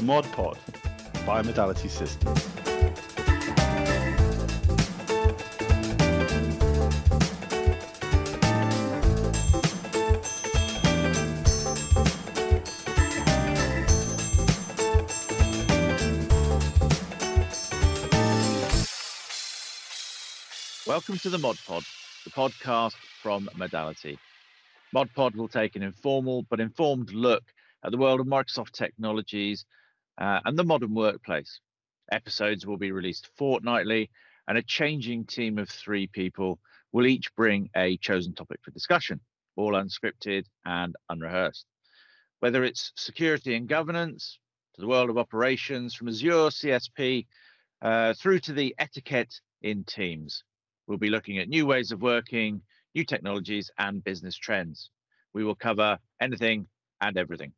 the Mod Pod by. Welcome to the Mod Pod, the podcast from Modality. ModPod will take an informal but informed look at the world of Microsoft technologies uh, and the modern workplace. Episodes will be released fortnightly, and a changing team of three people will each bring a chosen topic for discussion, all unscripted and unrehearsed. Whether it's security and governance, to the world of operations, from Azure CSP uh, through to the etiquette in teams. We'll be looking at new ways of working, new technologies, and business trends. We will cover anything and everything.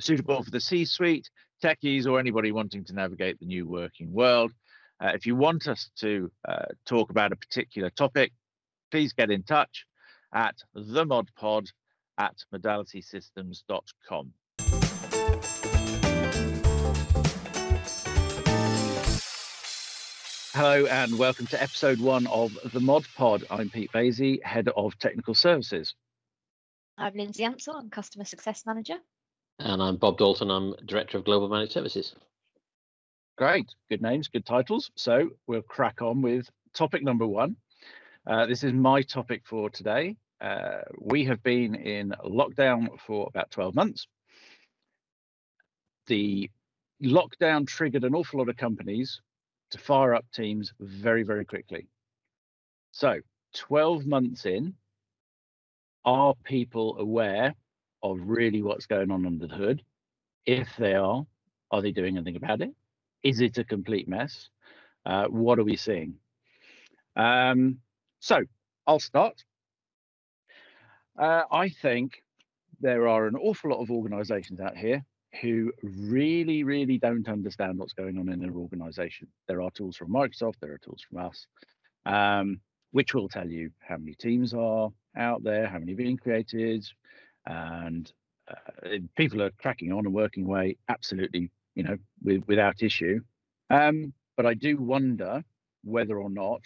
Suitable for the C suite, techies, or anybody wanting to navigate the new working world. Uh, if you want us to uh, talk about a particular topic, please get in touch at themodpod at modalitysystems.com. Hello and welcome to episode one of the Mod Pod. I'm Pete Vasey, Head of Technical Services. I'm Lindsay Ansell, I'm Customer Success Manager. And I'm Bob Dalton, I'm Director of Global Managed Services. Great, good names, good titles. So we'll crack on with topic number one. Uh, this is my topic for today. Uh, we have been in lockdown for about 12 months. The lockdown triggered an awful lot of companies to fire up teams very, very quickly. So, 12 months in, are people aware of really what's going on under the hood? If they are, are they doing anything about it? Is it a complete mess? Uh, what are we seeing? Um, so, I'll start. Uh, I think there are an awful lot of organizations out here who really, really don't understand what's going on in their organization. There are tools from Microsoft, there are tools from us, um, which will tell you how many teams are out there, how many have been created, and uh, people are cracking on and working away absolutely, you know, with, without issue. Um, but I do wonder whether or not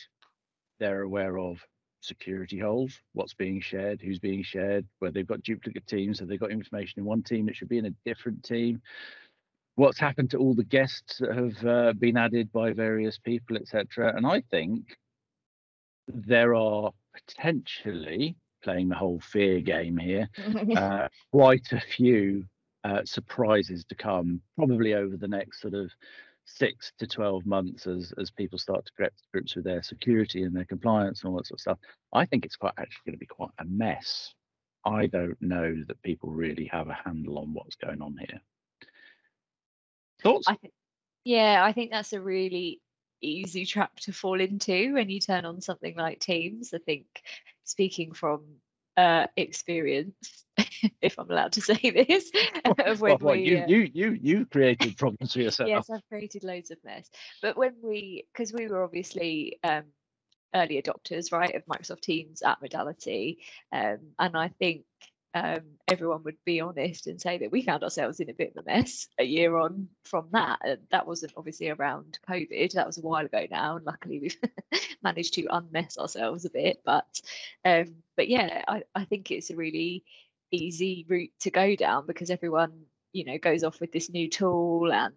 they're aware of security holes, what's being shared, who's being shared, where they've got duplicate teams, have they got information in one team that should be in a different team, what's happened to all the guests that have uh, been added by various people, etc. And I think there are potentially playing the whole fear game here, uh, quite a few uh, surprises to come, probably over the next sort of six to 12 months as as people start to get to grips with their security and their compliance and all that sort of stuff. I think it's quite actually going to be quite a mess. I don't know that people really have a handle on what's going on here. Thoughts? I think, yeah, I think that's a really easy trap to fall into when you turn on something like Teams. I think speaking from uh, experience, if I'm allowed to say this, of when well, we, you, uh, you you you created problems for yourself yes, I've created loads of mess. But when we, because we were obviously um, early adopters, right, of Microsoft Teams at Modality, um, and I think um, everyone would be honest and say that we found ourselves in a bit of a mess a year on from that. And that wasn't obviously around COVID. That was a while ago now, and luckily we've managed to unmess ourselves a bit. But um, but yeah, I, I think it's a really easy route to go down because everyone you know goes off with this new tool and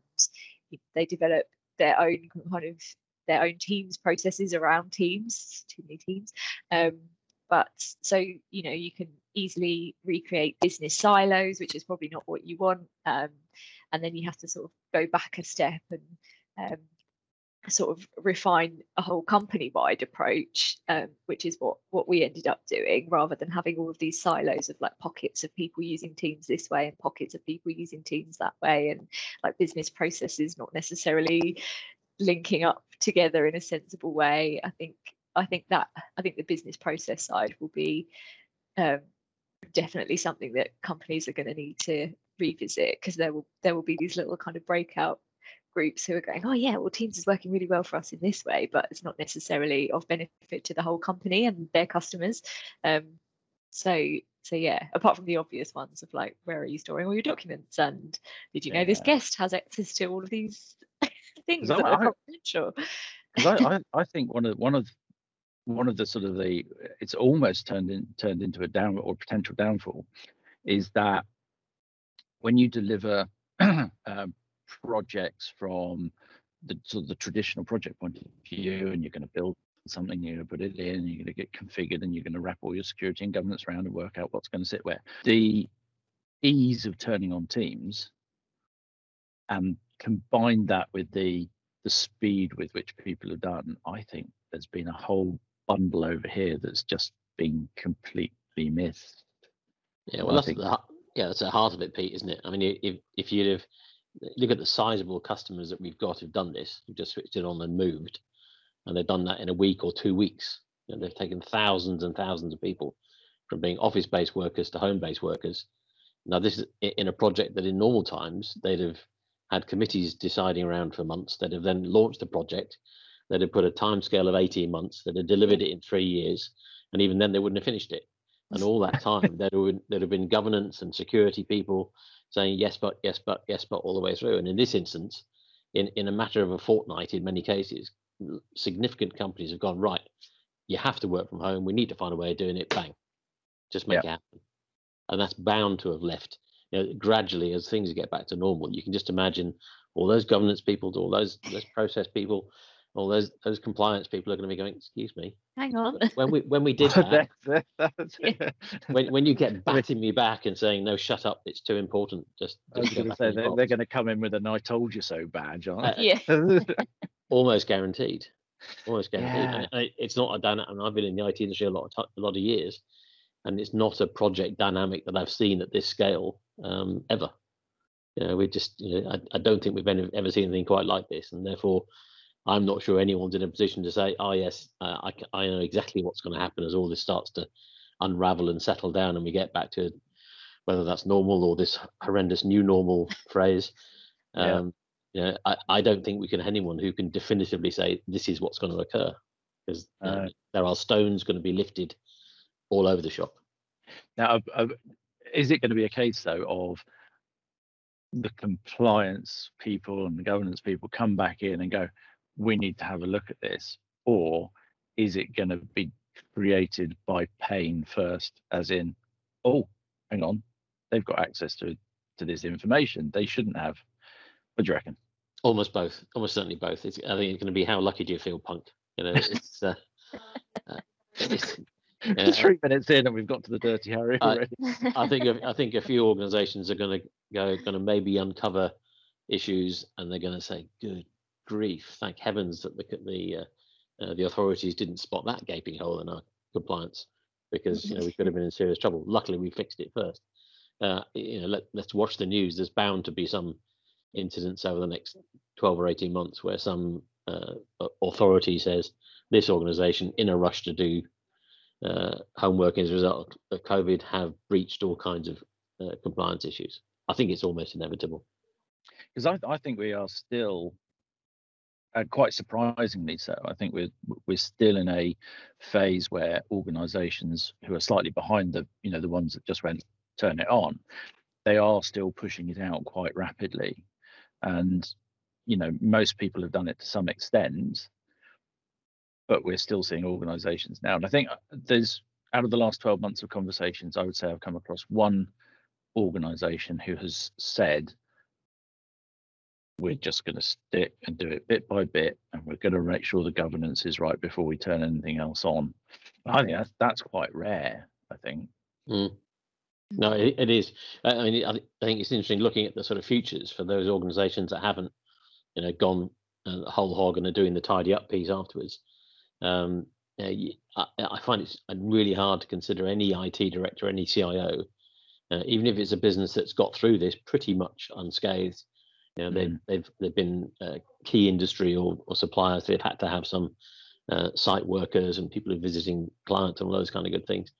they develop their own kind of their own teams processes around teams too many teams um, but so you know you can easily recreate business silos which is probably not what you want. Um, and then you have to sort of go back a step and um, sort of refine a whole company wide approach um, which is what what we ended up doing rather than having all of these silos of like pockets of people using teams this way and pockets of people using teams that way. And like business processes not necessarily linking up together in a sensible way. I think i think that i think the business process side will be um, definitely something that companies are going to need to revisit because there will there will be these little kind of breakout groups who are going, oh yeah, well Teams is working really well for us in this way, but it's not necessarily of benefit to the whole company and their customers. Um, so so yeah, apart from the obvious ones of like, where are you storing all your documents, and did you know this guest has access to all of these things that are I- confidential? 'Cause I, I, I think one of one of one of the sort of the it's almost turned in turned into a down or potential downfall is that when you deliver um, projects from the sort of the traditional project point of view and you're going to build something you're going to put it in you're going to get configured and you're going to wrap all your security and governance around and work out what's going to sit where the ease of turning on teams and combine that with the the speed with which people have done, I think there's been a whole bundle over here that's just been completely missed. Yeah, I well, that's think- the, heart- yeah, that's the heart of it, Pete, isn't it? I mean, if if you'd have look at the sizable customers that we've got who've done this, who've just switched it on and moved, and they've done that in a week or two weeks. You know, they've taken thousands and thousands of people from being office-based workers to home-based workers. Now, this is in a project that in normal times they'd have had committees deciding around for months. They'd have then launched the project. They'd have put a timescale of 18 months. that had delivered it in three years, and even then they wouldn't have finished it. And all that time there'd there'd have been governance and security people saying yes but yes but yes but all the way through. And in this instance in, in a matter of a fortnight in many cases significant companies have gone right you have to work from home we need to find a way of doing it bang just make it happen. And that's bound to have left you know, gradually as things get back to normal you can just imagine all those governance people all those those process people all those those compliance people are going to be going excuse me Hang on. when we when we did that That's- that's it. when when you get batting me back and saying no, shut up, it's too important. Just, just go going to say they're, they're going to come in with an "I told you so" badge, Uh, aren't yeah. almost guaranteed. Almost guaranteed. Yeah. And it- it's not a dynamic. And I've been in the IT industry a lot of ti- a lot of years, and it's not a project dynamic that I've seen at this scale um, ever. You know, we just, you know, I, I don't think we've ever, ever seen anything quite like this, and therefore, I'm not sure anyone's in a position to say, "Oh yes, uh, I, I know exactly what's going to happen as all this starts to unravel and settle down, and we get back to whether that's normal or this horrendous new normal phrase." Yeah. Um, you know, I, I don't think we can have anyone who can definitively say this is what's going to occur because Uh, there are stones going to be lifted all over the shop. Now, uh, uh, is it going to be a case though of the compliance people and the governance people come back in and go, "We need to have a look at this," or is it going to be created by pain first, as in, "Oh, hang on, they've got access to to this information they shouldn't have." What do you reckon? Almost both, almost certainly both. It's, I think it's going to be how lucky do you feel, punk? You know, it's. Uh, uh, it's yeah, three minutes in, and we've got to the dirty Harry I- already. I think a- I think a few organisations are going to go going to maybe uncover issues, and they're going to say, "Good grief! Thank heavens that the the uh, uh, the authorities didn't spot that gaping hole in our compliance, because you know we could have been in serious trouble. Luckily, we fixed it first. Uh, you know, let, let's watch the news. There's bound to be some incidents over the next 12 or 18 months where some uh, authority says this organisation, in a rush to do uh, homework as a result of COVID have breached all kinds of uh, compliance issues. I think it's almost inevitable. because I, I think we are still quite surprisingly so i think we're we're still in a phase where organizations who are slightly behind the you know the ones that just went turn it on they are still pushing it out quite rapidly. And you know most people have done it to some extent but we're still seeing organizations now. And i think uh, there's out of the last 12 months of conversations i would say i've come across one organization who has said we're just going to stick and do it bit by bit, and we're going to make sure the governance is right before we turn anything else on. I think that's that's quite rare. I think. Mm. No, it, it is. I mean, I think it's interesting looking at the sort of futures for those organisations that haven't, you know, gone uh, whole hog and are doing the tidy up piece afterwards. Um, I, I find it's uh, really hard to consider any IT director, any CIO, uh, even if it's a business that's got through this pretty much unscathed. You know, they've Mm. they've they've been uh, key industry or, or suppliers. They've had to have some uh, site workers and people who are visiting clients and all those kind of good things.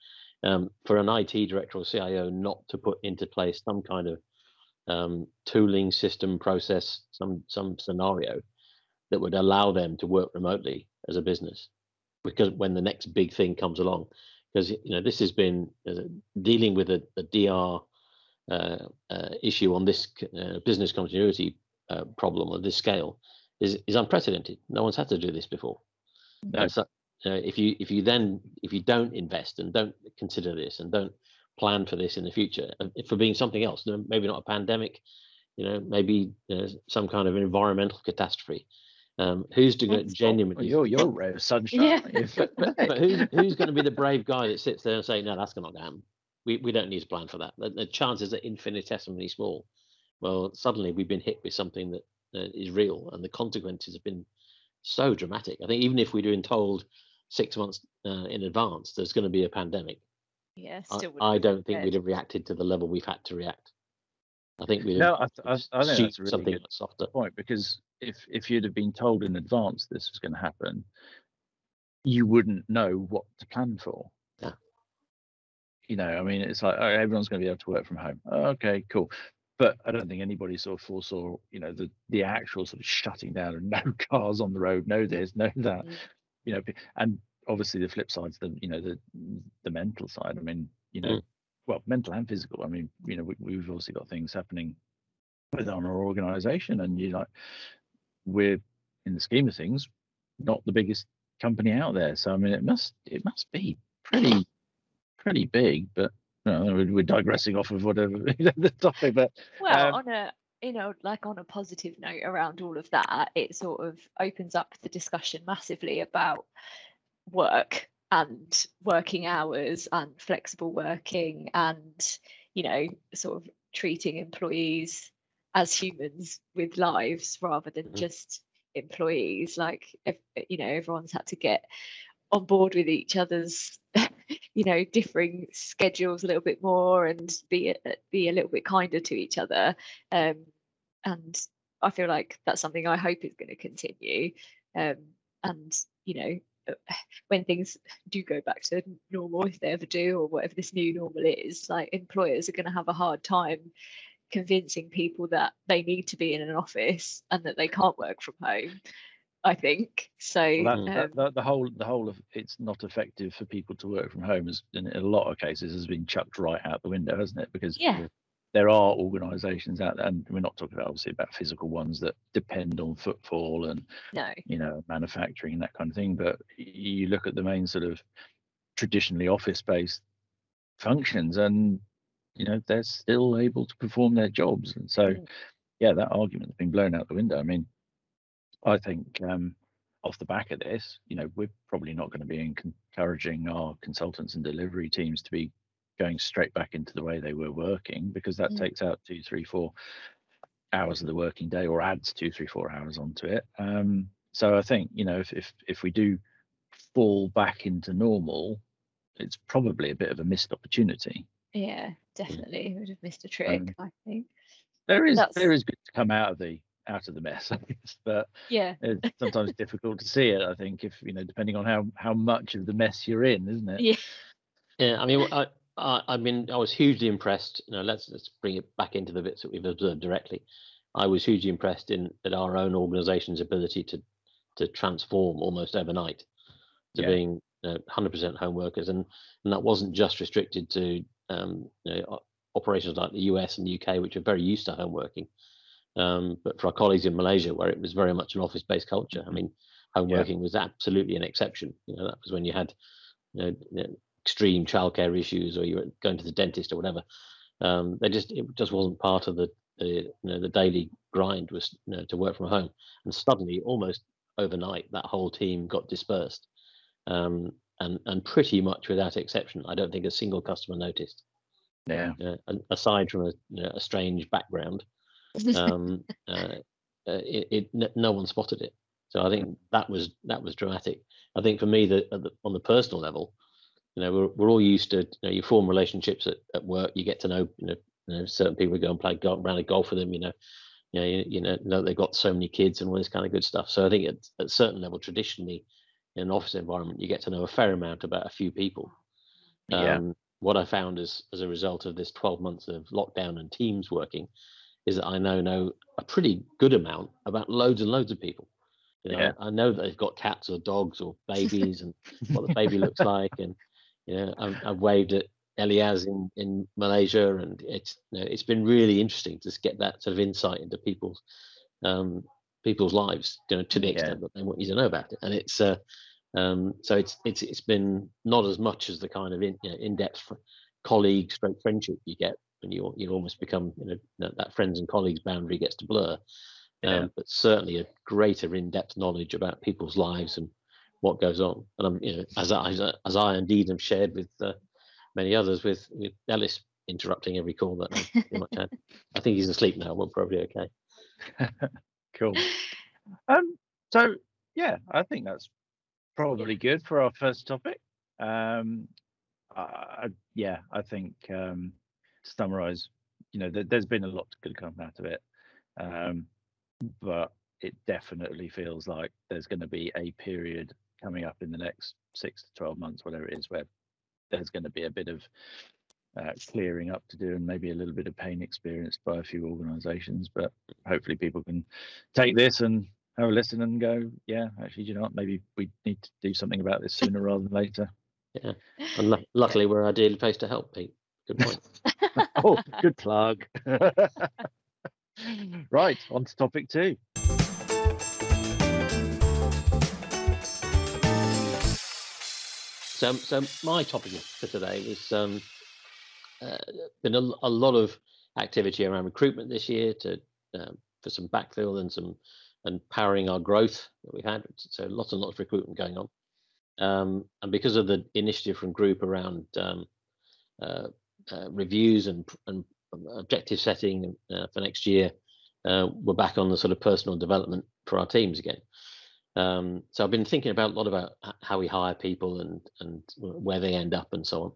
Um, for an IT director or CIO not to put into place some kind of um, tooling system process, some some scenario that would allow them to work remotely as a business, because when the next big thing comes along, because you know this has been uh, dealing with a, a DR issue on this uh, business continuity uh, problem on this scale is is unprecedented. No one's had to do this before. No. And so, uh, if you if you then if you don't invest and don't consider this and don't plan for this in the future uh, for being something else, then maybe not a pandemic, you know, maybe you know, some kind of environmental catastrophe. Um, who's doing it genuinely? you're you're a ray of sunshine. Yeah. but, but, but who's, who's going to be the brave guy that sits there and say, no, that's not going to happen. We, we don't need to plan for that. The, the chances are infinitesimally small. Well, suddenly we've been hit with something that uh, is real, and the consequences have been so dramatic. I think even if we'd been told six months uh, in advance there's going to be a pandemic, Yeah, I. I don't think we'd have reacted to the level we've had to react. I think we'd No, have I, th- I, I think that's a really something good softer. point because if if you'd have been told in advance this was going to happen, you wouldn't know what to plan for. You know, I mean, it's like oh, everyone's going to be able to work from home. Okay, cool. But I don't think anybody sort of foresaw, you know, the the actual sort of shutting down and no cars on the road, no this, no that. Mm. You know, and obviously the flip side's the you know the the mental side. I mean, you know, Mm. well, mental and physical. I mean, you know, we, we've obviously got things happening within our organization and you like we're in the scheme of things not the biggest company out there so i mean it must it must be pretty pretty big but you know, we're digressing off of whatever the topic but Well, Um, on a you know, like on a positive note around all of that, it sort of opens up the discussion massively about work and working hours and flexible working and you know, sort of treating employees as humans with lives rather than Mhm. just employees. Like, if, you know, everyone's had to get on board with each other's you know differing schedules a little bit more and be be a little bit kinder to each other. Um and i feel like that's something i hope is going to continue. Um and you know when things do go back to normal if they ever do or whatever this new normal is like employers are going to have a hard time convincing people that they need to be in an office and that they can't work from home i think so well, that, um, that, the, the whole the whole of it's not effective for people to work from home has in a lot of cases has been chucked right out the window hasn't it because yeah there are organizations out there and we're not talking about obviously about physical ones that depend on footfall and no you know, manufacturing and that kind of thing. But you look at the main sort of traditionally office-based functions, and you know they're still able to perform their jobs. And so, Mm. yeah, that argument's been blown out the window. I mean, I think um, off the back of this, you know, we're probably not going to be encouraging our consultants and delivery teams to be going straight back into the way they were working because that Mm. takes out two, three, four hours of the working day or adds two, three, four hours onto it. Um, so I think you know if if if we do fall back into normal, it's probably a bit of a missed opportunity. Yeah, definitely. We would have missed a trick, I think. There is That's- there is good to come out of the out of the mess, I guess, but Yeah, it's sometimes difficult to see it. I think if you know depending on how how much of the mess you're in, isn't it? yeah, Yeah, I mean, I, I, I mean, I was hugely impressed. You know, let's let's bring it back into the bits that we've observed directly. I was hugely impressed in at our own organisation's ability to to transform almost overnight to Yeah. being you know, 100% home workers, and and that wasn't just restricted to um, you know, operations like the US and the UK, which are very used to home working. Um, but for our colleagues in Malaysia, where it was very much an office-based culture, I mean, home Yeah. working was absolutely an exception. You know, that was when you had you know, you know, extreme childcare issues or you were going to the dentist or whatever. Um, they just it just wasn't part of the, the you know the daily grind was you know, to work from home. And suddenly, almost overnight, that whole team got dispersed. Um, and and pretty much without exception, I don't think a single customer noticed. Yeah. Uh, aside from a you know, a strange background, um, uh, uh, it, it no one spotted it. So I think that was that was dramatic. I think for me, that on the personal level, you know, we're, we're all used to you know you form relationships at, at work. You get to know you know, you know certain people. Go and play golf, round of golf with them. You know, you know, you, you know, know they've got so many kids and all this kind of good stuff. So I think at, at a certain level, traditionally, in an office environment, you get to know a fair amount about a few people. Yeah. Um, what I found as as a result of this 12 months of lockdown and teams working is that I now know a pretty good amount about loads and loads of people. You know, Yeah. I, I know that they've got cats or dogs or babies and what the baby looks like, and Yeah, I've, I've waved at Elias in, in Malaysia, and it's you know, it's been really interesting to get that sort of insight into people's um, people's lives, you know, to the Yeah. extent that they want you to know about it. And it's uh, um, so it's it's it's been not as much as the kind of in, you know, in-depth colleague stroke friendship you get when you you almost become you know that, friends and colleagues boundary gets to blur. Yeah. Um, but certainly a greater in-depth knowledge about people's lives and what goes on. And I'm, you know, as I, as I- as I indeed have shared with uh, many others, with, with Ellis interrupting every call that I pretty much had. I think he's asleep now. We're probably okay. Cool. Um, so yeah, I think that's probably good for our first topic. Um, I- yeah, I think um, to summarize, you know, there, there's been a lot good come out of it, um, but it definitely feels like there's going to be a period coming up in the next six to 12 months, whatever it is, where there's going to be a bit of uh, clearing up to do and maybe a little bit of pain experienced by a few organizations. But hopefully, people can take this and have a listen and go, yeah, actually, do you know what? Maybe we need to do something about this sooner rather than later. Yeah. And lu- luckily, we're ideally placed to help, Pete. Good point. oh, good plug. right, on to topic two. So, so my topic for today was um, uh, been a, a lot of activity around recruitment this year to um, for some backfill and some and powering our growth that we've had. So lots and lots of recruitment going on, um, and because of the initiative from group around um, uh, uh, reviews and and objective setting uh, for next year, uh, we're back on the sort of personal development for our teams again. Um, so I've been thinking about a lot about how we hire people and and where they end up and so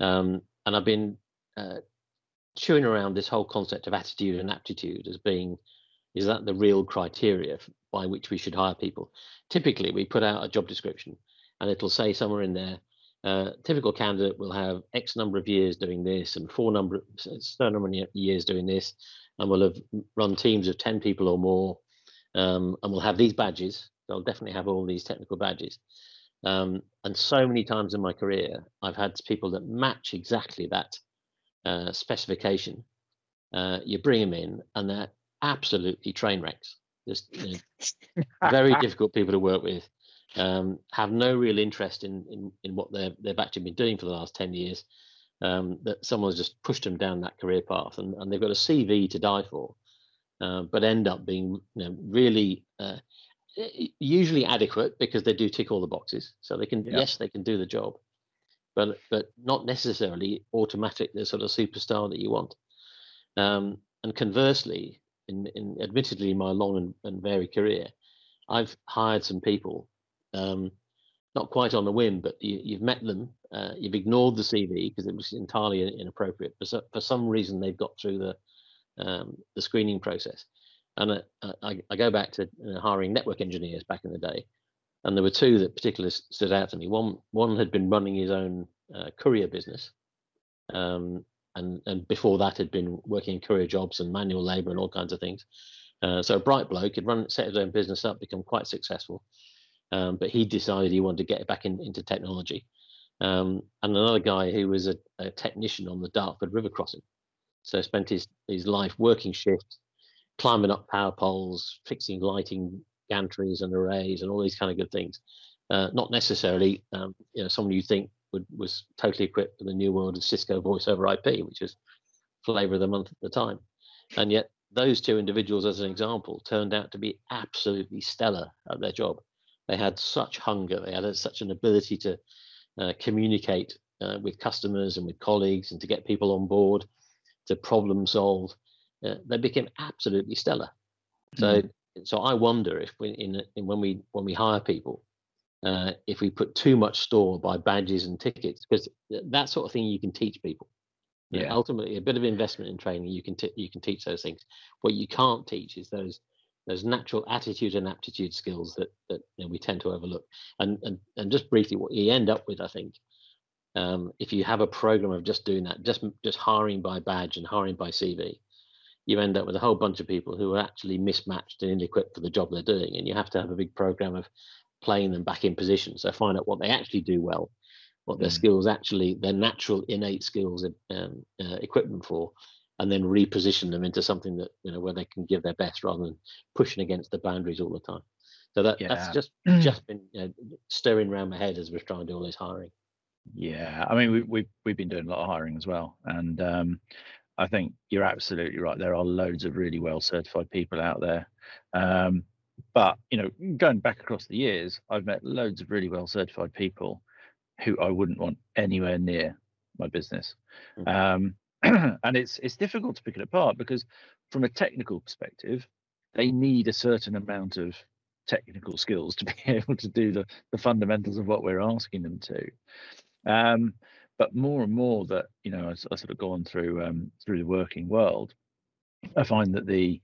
on. Um, and I've been uh, chewing around this whole concept of attitude and aptitude as being is that the real criteria by which we should hire people? Typically, we put out a job description and it'll say somewhere in there. Uh, typical candidate will have X number of years doing this and four number, certain number of years doing this, and will have run teams of ten people or more, um, and will have these badges. They'll definitely have all these technical badges. Um, and so many times in my career, I've had people that match exactly that uh, specification. Uh, you bring them in, and they're absolutely train wrecks. Just you know, very difficult people to work with. Um, have no real interest in, in in what they've they've actually been doing for the last ten years. Um, that someone's just pushed them down that career path, and, and they've got a CV to die for, uh, but end up being you know, really uh, usually adequate because they do tick all the boxes. So they can Yeah. yes they can do the job, but but not necessarily automatic the sort of superstar that you want. Um, and conversely, in, in admittedly my long and, and varied career, I've hired some people, um, not quite on a whim, but you, you've met them, uh, you've ignored the CV because it was entirely inappropriate. For, so, for some reason, they've got through the um, the screening process. And uh, uh, I, I go back to uh, hiring network engineers back in the day, and there were two that particularly stood out to me. One one had been running his own uh, courier business, um, and and before that had been working in courier jobs and manual labour and all kinds of things. Uh, so a bright bloke, had run set his own business up, become quite successful, um, but he decided he wanted to get back in, into technology. Um, and another guy who was a, a technician on the Dartford River crossing, so spent his his life working shifts, climbing up power poles, fixing lighting gantries and arrays and all these kind of good things. Uh, not necessarily, um, you know, someone you think would, was totally equipped for the new world of Cisco voice over IP, which was flavor of the month at the time. And yet, those two individuals, as an example, turned out to be absolutely stellar at their job. They had such hunger, they had such an ability to uh, communicate uh, with customers and with colleagues and to get people on board, to problem solve. Uh, they became absolutely stellar. So, so I wonder if we, in, in when we when we hire people, uh, if we put too much store by badges and tickets, because that sort of thing you can teach people. You know, ultimately, a bit of investment in training, you can t- you can teach those things. What you can't teach is those those natural attitude and aptitude skills that that you know, we tend to overlook. And and and just briefly, what you end up with, I think, um, if you have a program of just doing that, just just hiring by badge and hiring by CV, you end up with a whole bunch of people who are actually mismatched and ill-equipped for the job they're doing, and you have to have a big program of playing them back in position. So find out what they actually do well, what their Mm. skills actually, their natural innate skills, um, uh, equipment for, and then reposition them into something that you know where they can give their best rather than pushing against the boundaries all the time. So that Yeah. that's just just been you know, stirring around my head as we're trying to do all this hiring. Yeah, I mean, we, we've we've been doing a lot of hiring as well, and um, I think you're absolutely right. There are loads of really well certified people out there, um, but you know, going back across the years, I've met loads of really well certified people who I wouldn't want anywhere near my business, um, and it's it's difficult to pick it apart because from a technical perspective, they need a certain amount of technical skills to be able to do the the fundamentals of what we're asking them to. Um, but more and more that you know, as I sort of gone through um, through the working world, I find that the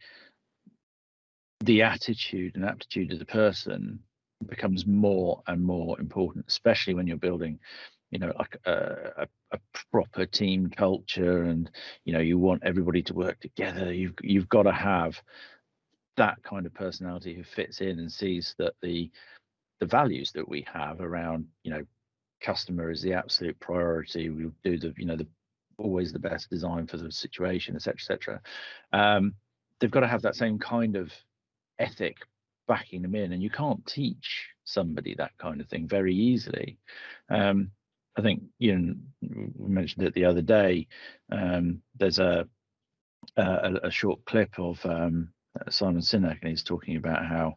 the attitude and aptitude of the person becomes more and more important, especially when you're building, you know, like a, a, a proper team culture, and you know, you want everybody to work together. You've you've got to have that kind of personality who fits in and sees that the the values that we have around, you know, customer is the absolute priority. we'll do the, you know, the always the best design for the situation, etc., etc. Um, they've got to have that same kind of ethic backing them in, and you can't teach somebody that kind of thing very easily. Um, I think you know mentioned it the other day. Um, there's a, a a short clip of um, Simon Sinek, and he's talking about how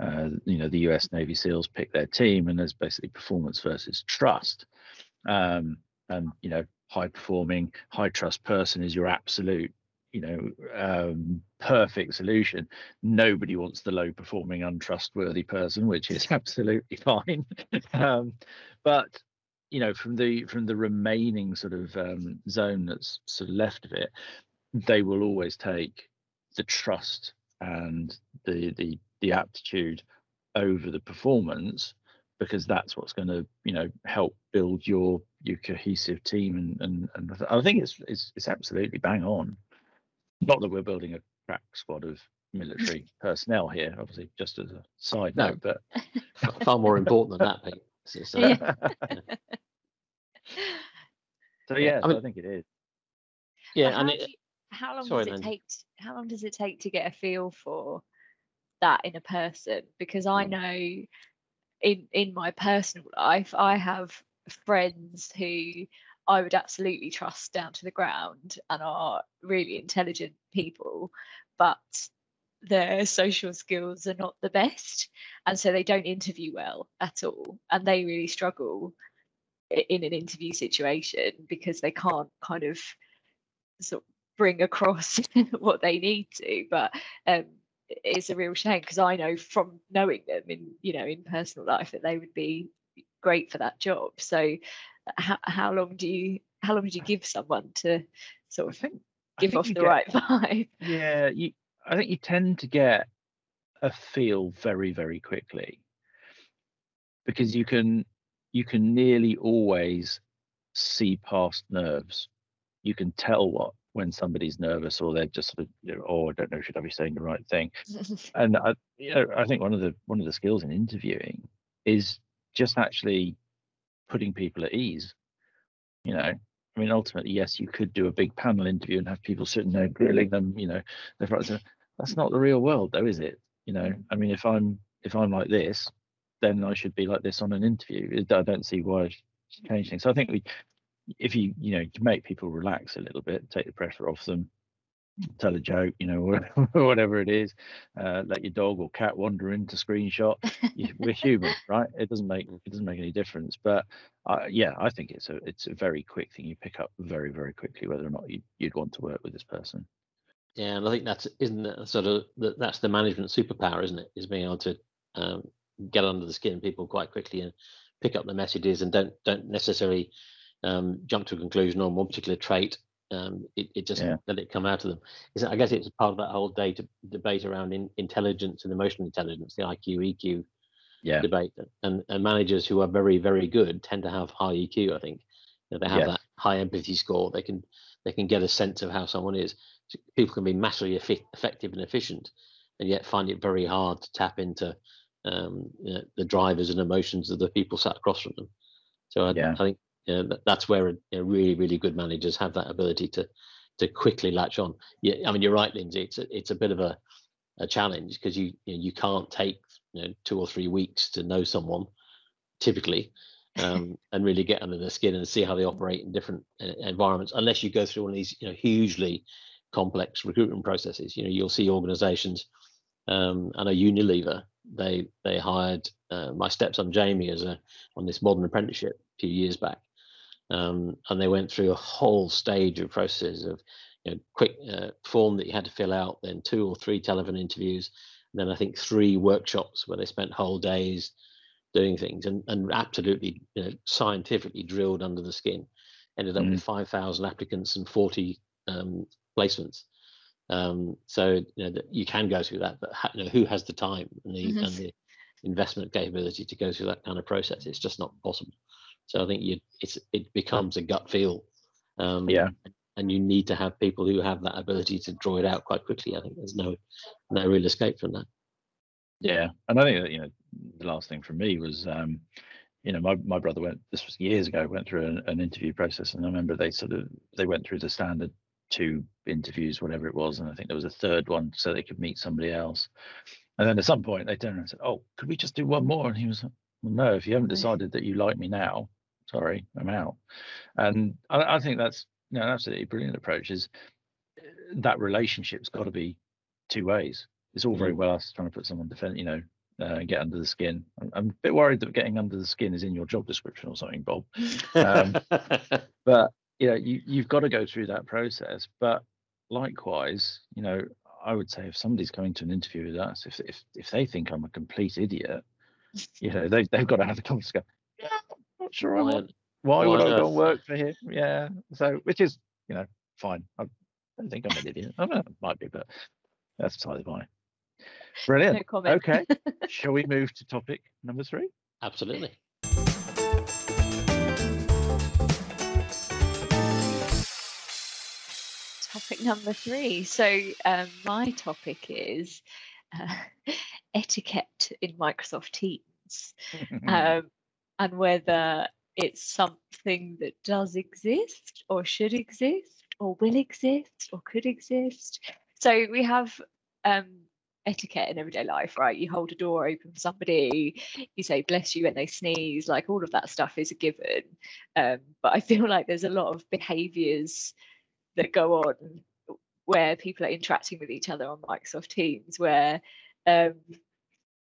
uh, you know the U.S. Navy SEALs pick their team, and there's basically performance versus trust. Um, and you know, high performing, high trust person is your absolute, you know, um, perfect solution. Nobody wants the low performing, untrustworthy person, which is absolutely fine. um, but you know, from the from the remaining sort of um, zone that's sort of left of it, they will always take the trust and the the the aptitude over the performance because that's what's going to you know help build your your cohesive team and and, and I think it's, it's it's absolutely bang on. Not that we're building a crack squad of military personnel here, obviously, just as a side No. note. But Far- more important than that, Pete. It's- it's, uh, Yeah. so Yeah, yeah, I so I, mean- think it is. yeah, But and how, it, you- how long sorry, does it Mandy. take? t- How long does it take to get a feel for that in a person? Because I Mm. know in in my personal life, I have friends who I would absolutely trust down to the ground and are really intelligent people, but their social skills are not the best, and so they don't interview well at all, and they really struggle in an interview situation because they can't kind of sort of bring across what they need to but um it's a real shame because i know from knowing them in you know in personal life that they would be great for that job so how, how long do you how long do you give someone to sort of think give off the get- right vibe Yeah, you. I think you tend to get a feel very, very quickly because you can you can nearly always see past nerves. You can tell what when somebody's nervous or they're just sort of, you know, oh, I don't know, should I be saying the right thing? And I, you know, I think one of the one of the skills in interviewing is just actually putting people at ease. You know, I mean, ultimately, yes, you could do a big panel interview and have people sitting there grilling them. You know. That's not the real world, though, is it? You know, mm. I mean, if I'm if I'm like this, then I should be like this on an interview. I don't see why I should change things. So I think we, if you you know, make people relax a little bit, take the pressure off them, tell a joke, you know, whatever it is, uh, let your dog or cat wander into screenshot. We're human, right? It doesn't make it doesn't make any difference. But uh, yeah, I think it's a it's a very quick thing. You pick up very very quickly whether or not you, you'd want to work with this person. Yeah, and I think that's isn't that sort of that, that's the management superpower, isn't it? Is being able to um, get under the skin of people quite quickly and pick up the messages and don't don't necessarily um, jump to a conclusion on one particular trait. Um, it, it just Yeah. let it come out of them. Is I guess it's part of that whole data debate around in, intelligence and emotional intelligence, the IQ EQ Yeah, debate. And, and managers who are very very good tend to have high EQ. I think You know, they have Yes. that high empathy score. They can they can get a sense of how someone is. People can be massively effective and efficient, and yet find it very hard to tap into um, you know, the drivers and emotions of the people sat across from them. So I, Yeah. I think you know, that's where you know, really, really good managers have that ability to to quickly latch on. Yeah, I mean, you're right, Lindsay. It's a, it's a bit of a, a challenge because you you, know, you can't take you know two or three weeks to know someone typically um, and really get under their skin and see how they operate in different uh, environments unless you go through one of these you know hugely complex recruitment processes you know you'll see organizations um, I know Unilever they they hired uh, my stepson Jamie as a on this modern apprenticeship a few years back um, and they went through a whole stage of processes of you know, quick uh, form that you had to fill out then two or three telephone interviews then I think three workshops where they spent whole days doing things and, and absolutely you know, scientifically drilled under the skin. Ended up Mm. with 5,000 applicants and 40 um, placements. Um, so you know you can go through that, but you know, who has the time and the Mhm. and the investment capability to go through that kind of process? It's just not possible. So I think you it's it becomes a gut feel. Um, Yeah. And you need to have people who have that ability to draw it out quite quickly. I think there's no no real escape from that. Yeah, and I think that you know the last thing for me was, um, you know, my my brother went. This was years ago. Went through an, an interview process, and I remember they sort of they went through the standard two interviews, whatever it was, and I think there was a third one so they could meet somebody else. And then at some point they turned around and said, "Oh, could we just do one more?" And he was, like, "Well, no. If you haven't decided that you like me now, sorry, I'm out." And I, I think that's you know, an absolutely brilliant approach. Is uh, that relationship's got to be two ways. It's all very Mhm. well us trying to put someone defend, you know, uh, get under the skin. I'm, I'm a bit worried that getting under the skin is in your job description or something, Bob. Um, But you know, you you've got to go through that process. But likewise, you know, I would say if somebody's coming to an interview with us, if if if they think I'm a complete idiot, you know, they they've got to have the confidence to go, yeah, not sure I Why want. Why why would I go and work for him? Yeah. So which is, you know, fine. I don't think I'm an idiot. I don't know, might be, but that's beside fine. Brilliant. No. Okay. Shall we move to topic number three? Absolutely. Topic number three. So um, my topic is uh, etiquette in Microsoft Teams, um, and whether it's something that does exist, or should exist, or will exist, or could exist. So we have um, etiquette in everyday life, right? You hold a door open for somebody, you say bless you when they sneeze, like all of that stuff is a given. Um, but I feel like there's a lot of behaviours that go on where people are interacting with each other on Microsoft Teams where um,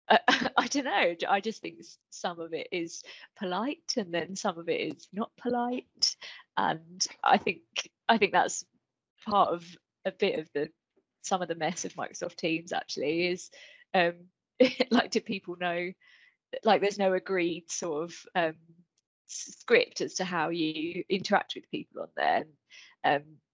I, I don't know. I just think some of it is polite, and then some of it is not polite, and I think I think that's part of a bit of the some of the mess of Microsoft Teams. Actually, is um, like do people know? Like, there's no agreed sort of um, script as to how you interact with people on there. And, um, uh,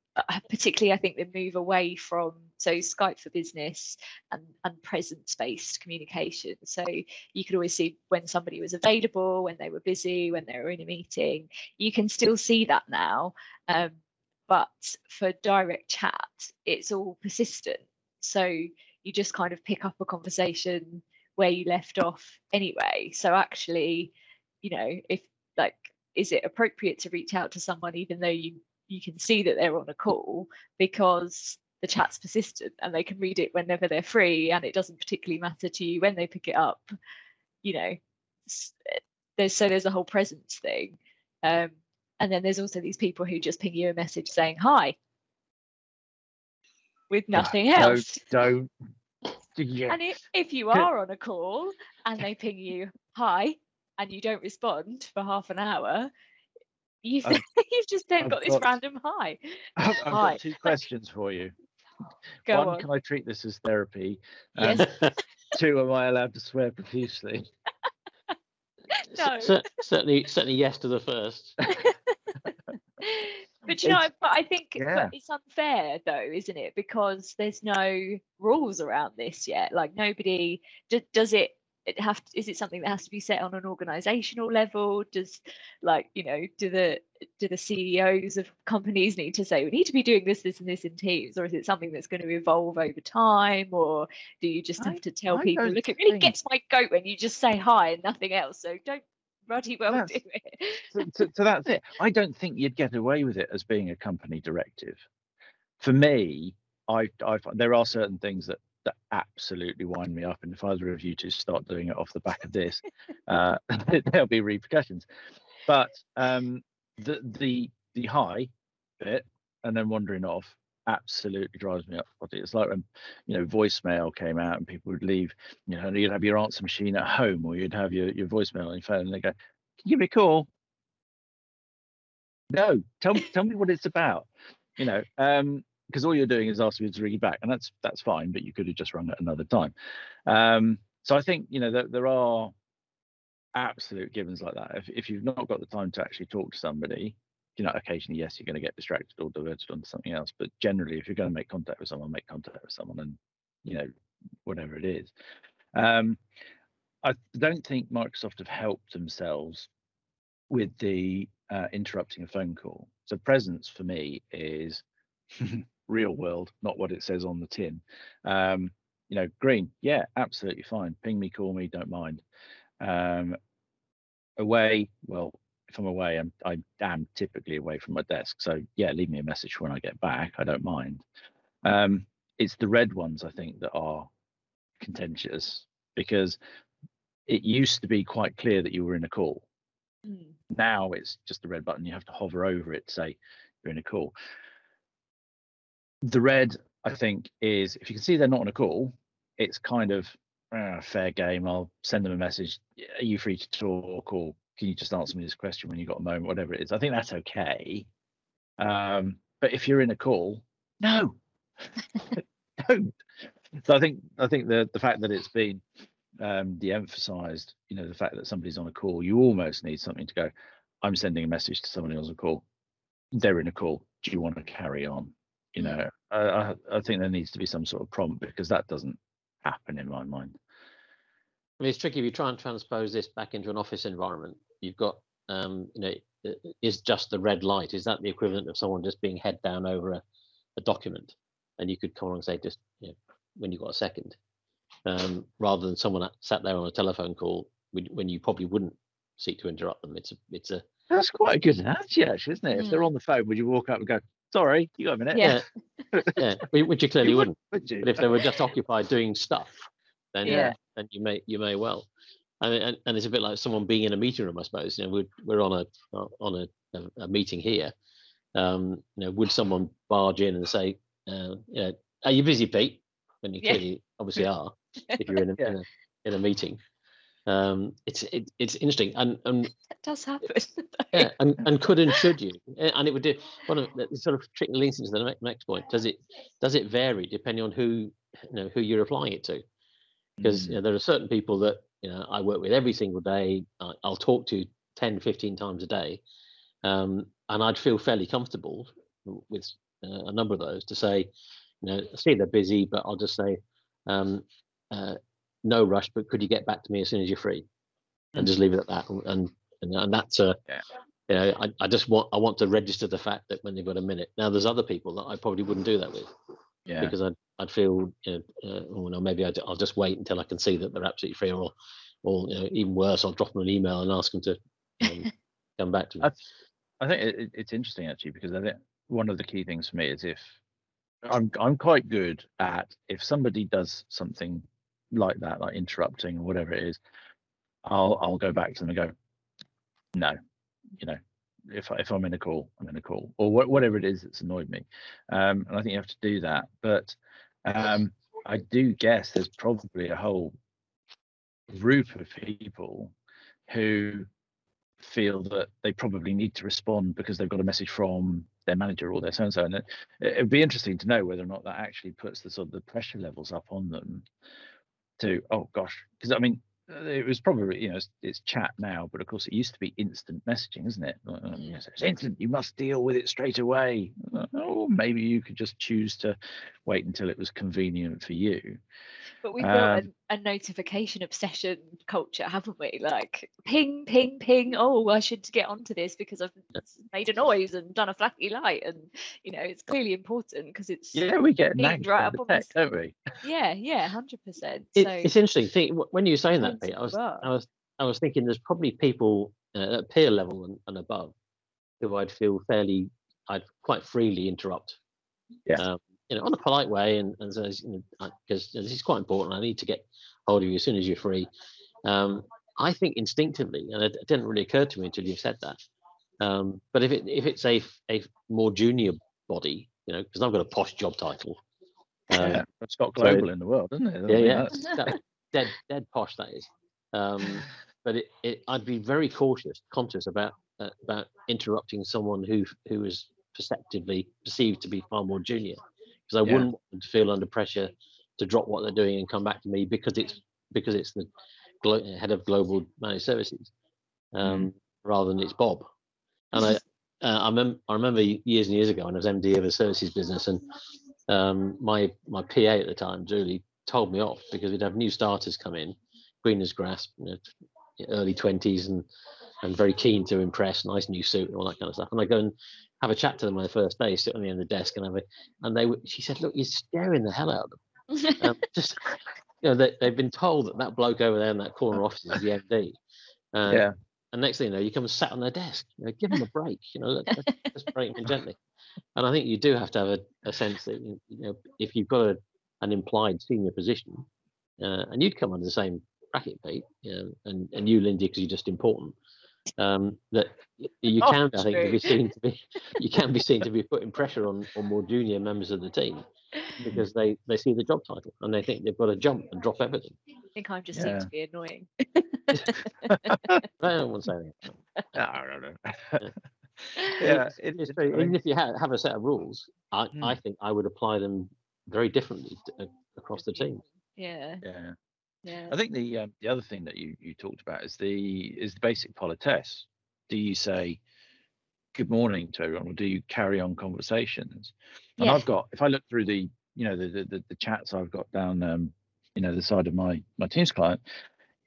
particularly, I think the move away from so Skype for Business and, and presence based communication. So you could always see when somebody was available, when they were busy, when they were in a meeting. You can still see that now. Um, but for direct chat, it's all persistent. So you just kind of pick up a conversation where you left off anyway. So actually, you know, if like, is it appropriate to reach out to someone even though you you can see that they're on a call because the chat's persistent and they can read it whenever they're free and it doesn't particularly matter to you when they pick it up you know there's so there's a whole presence thing um and then there's also these people who just ping you a message saying hi with nothing else. Don't- Don't. Yeah. and if, if you are on a call and they ping you hi and you don't respond for half an hour you've, I've- you've just then I've got this random hi. I've, I've Hi. got two questions for you. go One, on can I treat this as therapy? And Yes. two, am I allowed to swear profusely? No. Cer- certainly, certainly yes to the first. but you know, It's- but I think yeah. it's unfair though, isn't it? Because there's no rules around this yet. Like nobody d- does it. It have to, is it something that has to be set on an organizational level? Does like you know do the do the CEOs of companies need to say we need to be doing this this and this in teams, or is it something that's going to evolve over time, or do you just I- have to tell I people look it really gets my goat when you just say hi and nothing else, so don't bloody well That's- do it. so, so, so that's it. I don't think you'd get away with it as being a company directive. For me, I, I there are certain things that that absolutely wind me up, and if either of you two start doing it off the back of this, uh, there'll be repercussions. But um, the the the high bit and then wandering off absolutely drives me up. It's like when you know voicemail came out and people would leave. You know, you'd have your answer machine at home, or you'd have your your voicemail on your phone, and they go, "Can you give me a call?" No, tell me tell me what it's about. You know, um, because all you're doing is asking me to ring you back, and that's that's fine. But you could have just rung at another time. Um, so I think you know there, there are absolute givens like that. If if you've not got the time to actually talk to somebody, you know, occasionally yes, you're going to get distracted or diverted onto something else. But generally, if you're going to make contact with someone, make contact with someone, and you know, whatever it is. Um, I don't think Microsoft have helped themselves with the uh, interrupting a phone call. So presence for me is real world, not what it says on the tin. Um, you know, green, yeah, absolutely fine. Ping me, call me, don't mind. Um, away, well, if I'm away, I'm I am typically away from my desk. So yeah, leave me a message when I get back. I don't mind. Um, it's the red ones I think that are contentious because it used to be quite clear that you were in a call. Mm. Now it's just the red button. You have to hover over it to say you're in a call. The red, I think, is if you can see they're not on a call, it's kind of uh, fair game. I'll send them a message. Are you free to talk, or can you just answer me this question when you've got a moment, whatever it is. I think that's okay. Um, but if you're in a call, no, don't. So I think I think the the fact that it's been um, de-emphasized, you know, the fact that somebody's on a call, you almost need something to go. I'm sending a message to someone who's on a call. They're in a call. Do you want to carry on? You know, I, I, I think there needs to be some sort of prompt because that doesn't happen in my mind. I mean, it's tricky if you try and transpose this back into an office environment. You've got, um, you know, is just the red light? Is that the equivalent of someone just being head down over a, a document? And you could come along and say, just you know, when you've got a second, um, rather than someone sat there on a telephone call when, when you probably wouldn't seek to interrupt them. It's a, it's a, That's quite a good analogy, actually, isn't it? If they're on the phone, would you walk up and go, "Sorry, you got a minute?" Yeah. yeah, whi- which you clearly wouldn't. Would you? But if they were just occupied doing stuff, then Yeah. then you may you may well. And, and and it's a bit like someone being in a meeting room, I suppose. You know, we're we're on a uh, on a, a, a meeting here. Um, you know, would someone barge in and say, uh, you know, "Are you busy, Pete?" When you Yeah. clearly obviously are, if you're in a, Yeah. in, a in a meeting. Um, it's it, it's interesting, and and That does happen. yeah, and, and could and should you? Eh, And it would do one of the sort of trick links into the next point. Does it does it vary depending on who you know who you're applying it to? Because you know, there are certain people that you know I work with every single day. I, I'll talk to 10, 15 times a day, um, and I'd feel fairly comfortable with uh, a number of those to say, you know, I see they're busy, but I'll just say, um, uh, no rush, but could you get back to me as soon as you're free? And just leave it at that. And and, and that's a Yeah. you know, I, I just want I want to register the fact that when they've got a minute. Now there's other people that I probably wouldn't do that with yeah. because I'd I'd feel you know, uh, oh no maybe I'd, I'll just wait until I can see that they're absolutely free or or you know even worse I'll drop them an email and ask them to um, come back to me. I- I think it- it's interesting actually because I think one of the key things for me is if I'm I'm quite good at if somebody does something like that, like interrupting or whatever it is, I'll I'll go back to them and go, no, you know, if if I'm in a call, I'm in a call or wha- whatever it is that's annoyed me, um, and I think you have to do that. But um, I do guess there's probably a whole group of people who feel that they probably need to respond because they've got a message from their manager or their so and so. And it, it'd be interesting to know whether or not that actually puts the sort of the pressure levels up on them to, oh gosh, because I mean, uh, it was probably, you know, it's, it's chat now, but of course it used to be instant messaging, isn't it? Uh, uh, yes, it's instant, you must deal with it straight away. Uh, Or maybe you could just choose to wait until it was convenient for you. But we've got a, Um, a notification obsession culture, haven't we? Like ping, ping, ping. Oh, I should get onto this because I've made a noise and done a flashy light, and you know it's clearly important because it's Yeah, we get nagged right up on the tech, don't we? yeah, yeah, hundred percent. It, So it's interesting. Think, when you were saying that, Pete, I was. I was I was thinking there's probably people uh, at peer level and, and above who I'd feel fairly, I'd quite freely interrupt. Yeah. Um, you know, on a polite way, and and says, you know, because this is quite important. I need to get hold of you as soon as you're free. Um, I think instinctively, and it, it didn't really occur to me until you said that. Um, but if it if it's a more junior body, you know, because I've got a posh job title. Um, Yeah, it's got so- global in the world, isn't it? I yeah, yeah, that- dead, dead posh that is. Um, but it, it, I'd be very cautious, conscious about uh, about interrupting someone who who is perceptively perceived to be far more junior, because I Yeah. wouldn't want them to feel under pressure to drop what they're doing and come back to me because it's because it's the glo- head of global managed services, um, rather than it's Bob. And I, uh, I, mem- I remember years and years ago when I was MD of a services business, and um, my my PA at the time, Julie, told me off because we'd have new starters come in, green as grass, you know, early twenties, and and very keen to impress, nice new suit and all that kind of stuff. And I go and have a chat to them on the first day, sit on the end of the desk, and have a, and they, she said, look, you're scaring the hell out of them. Um, just, you know, they, they've been told that that bloke over there in that corner office is the MD. Uh, yeah. and next thing you know, you come and sat on their desk. You know, give them a break. You know, let, let, let's break them gently. And I think you do have to have a, a sense that you you know if you've got a, an implied senior position, uh, and you'd come under the same bracket, Pete, you know, and and you, Lindy, because you're just important. Um, that y- you Oh, can, I think, to be seen to be, you can be seen to be putting pressure on on more junior members of the team because they they see the job title and they think they've got to jump and drop everything. I think I'm just Yeah. seem to be annoying. I don't want to say anything. I don't know. Yeah. yeah, It's- it, it's I very- even if you ha- have a set of rules, I, Hmm. I think I would apply them very differently t- uh, across the team. Yeah, yeah. Yeah. I think the um, the other thing that you you talked about is the is the basic politesse. Do you say good morning to everyone, or do you carry on conversations? And Yeah. I've got if I look through the you know the the, the, the chats I've got down um, you know the side of my my Teams client,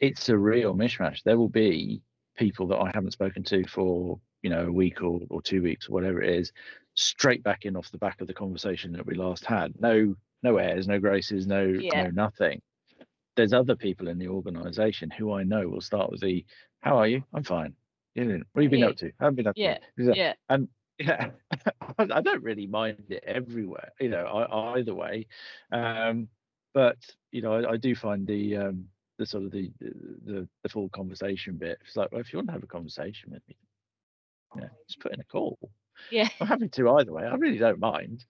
it's a real mishmash. There will be people that I haven't spoken to for you know a week or, or two weeks or whatever it is, straight back in off the back of the conversation that we last had. No no airs, no graces, no Yeah. no nothing. There's other people in the organisation who I know will start with the "How are you? I'm fine. You know, what have you been Yeah. up to? haven't been up Yeah, to." Yeah, and yeah, I I don't really mind it everywhere, you know, I, either way. Um, but you know, I, I do find the um, the sort of the, the the full conversation bit. It's like, well, if you want to have a conversation with me, yeah, just put in a call. yeah. I'm happy to either way. I really don't mind.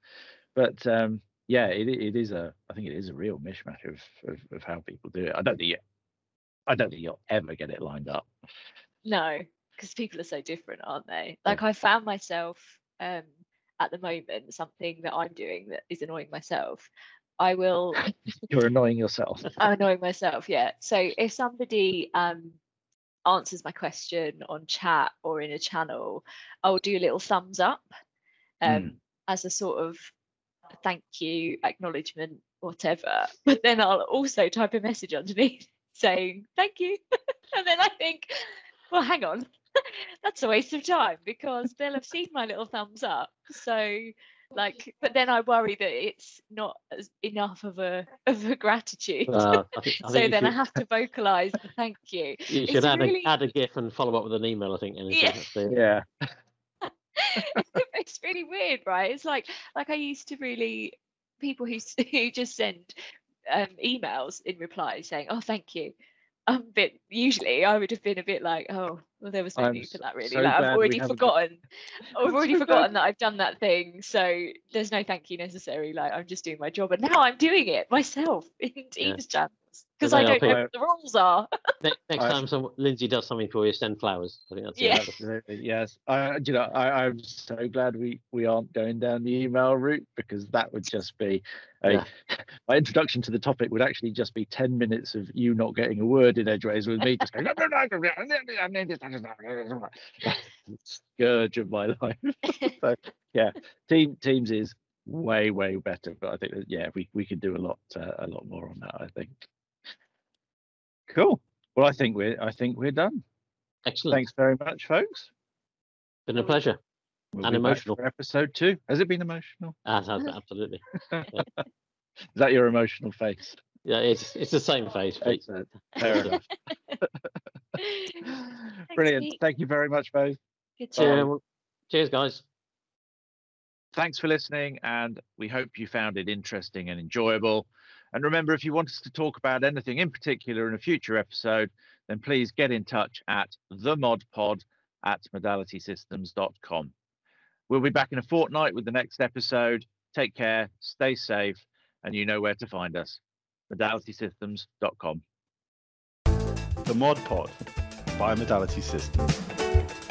But um, yeah, it it is a. I think it is a real mishmash of of, of how people do it. I don't think you, I don't think you'll ever get it lined up. No, because people are so different, aren't they? Like I found myself um at the moment something that I'm doing that is annoying myself. I will You're annoying yourself. I'm annoying myself, yeah. So if somebody um answers my question on chat or in a channel, I'll do a little thumbs up um Mm. as a sort of thank you, acknowledgement, whatever. But then I'll also type a message underneath saying thank you. and then I think, well, hang on, that's a waste of time because they'll have seen my little thumbs up. So like but then I worry that it's not as enough of a of a gratitude. Uh, I think, I so think you then I have to vocalize the thank you. you it's should add, really- a, add a GIF and follow up with an email. I think. And Yeah. that's the- Yeah. It's really weird, right? It's like like I used to really people who who just send um, emails in reply saying, "Oh, thank you." Um, but usually I would have been a bit like, "Oh, well, there was no I'm need for that, really." so like, I've already forgotten. I've already so forgotten that I've done that thing, so there's no thank you necessary. Like I'm just doing my job, and now I'm doing it myself in Teams channels because I don't know put- what the rules are. Ne- next I- time some Lindsay does something for you, send flowers. I think that's Yeah. it. Absolutely, yes. I, you know, I, I'm so glad we we aren't going down the email route because that would just be a Yeah. my introduction to the topic would actually just be ten minutes of you not getting a word in edgeways with me just going scourge of my life. so yeah, team teams is way way better, but I think that, yeah we we could do a lot uh, a lot more on that. I think. Cool. Well, I think we're I think we're done. Excellent. Thanks very much, folks. Been a pleasure. We'll And be emotional. episode two. Has it been emotional? Ah, as- as- absolutely. Is that your emotional face? Yeah, it's it's the same face. Pete. Excellent. Fair enough. Brilliant. Pete. Thank you very much, both. Good Yeah, job. cheers, guys. Thanks for listening, and we hope you found it interesting and enjoyable. And remember, if you want us to talk about anything in particular in a future episode, then please get in touch at themodpod at modalitysystems.com. We'll be back in a fortnight with the next episode. Take care, stay safe, and you know where to find us modalitysystems.com. The Mod Pod by Modality Systems.